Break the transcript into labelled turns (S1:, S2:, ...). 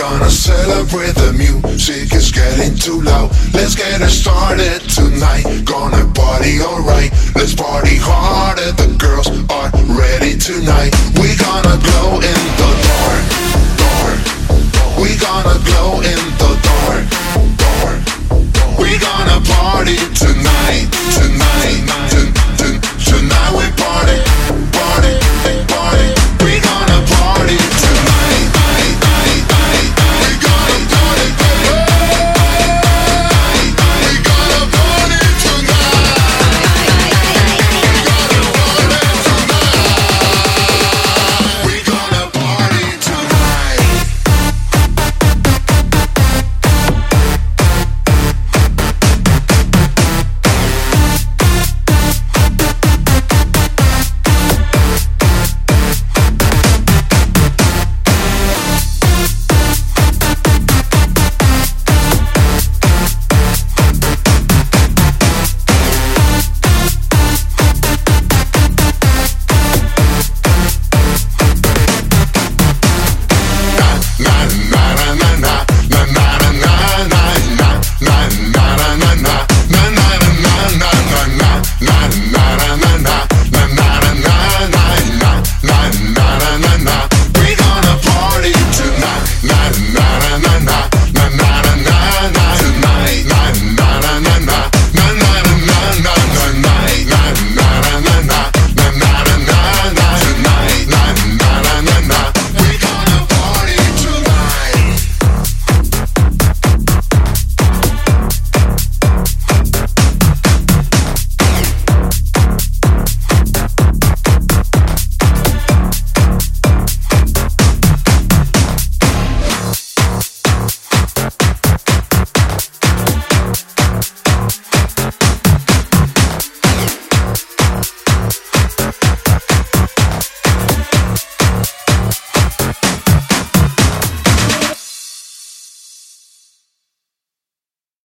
S1: Gonna celebrate the music is getting too loud. Let's get it started tonight. Gonna party alright. Let's party harder. The girls are ready tonight. We gonna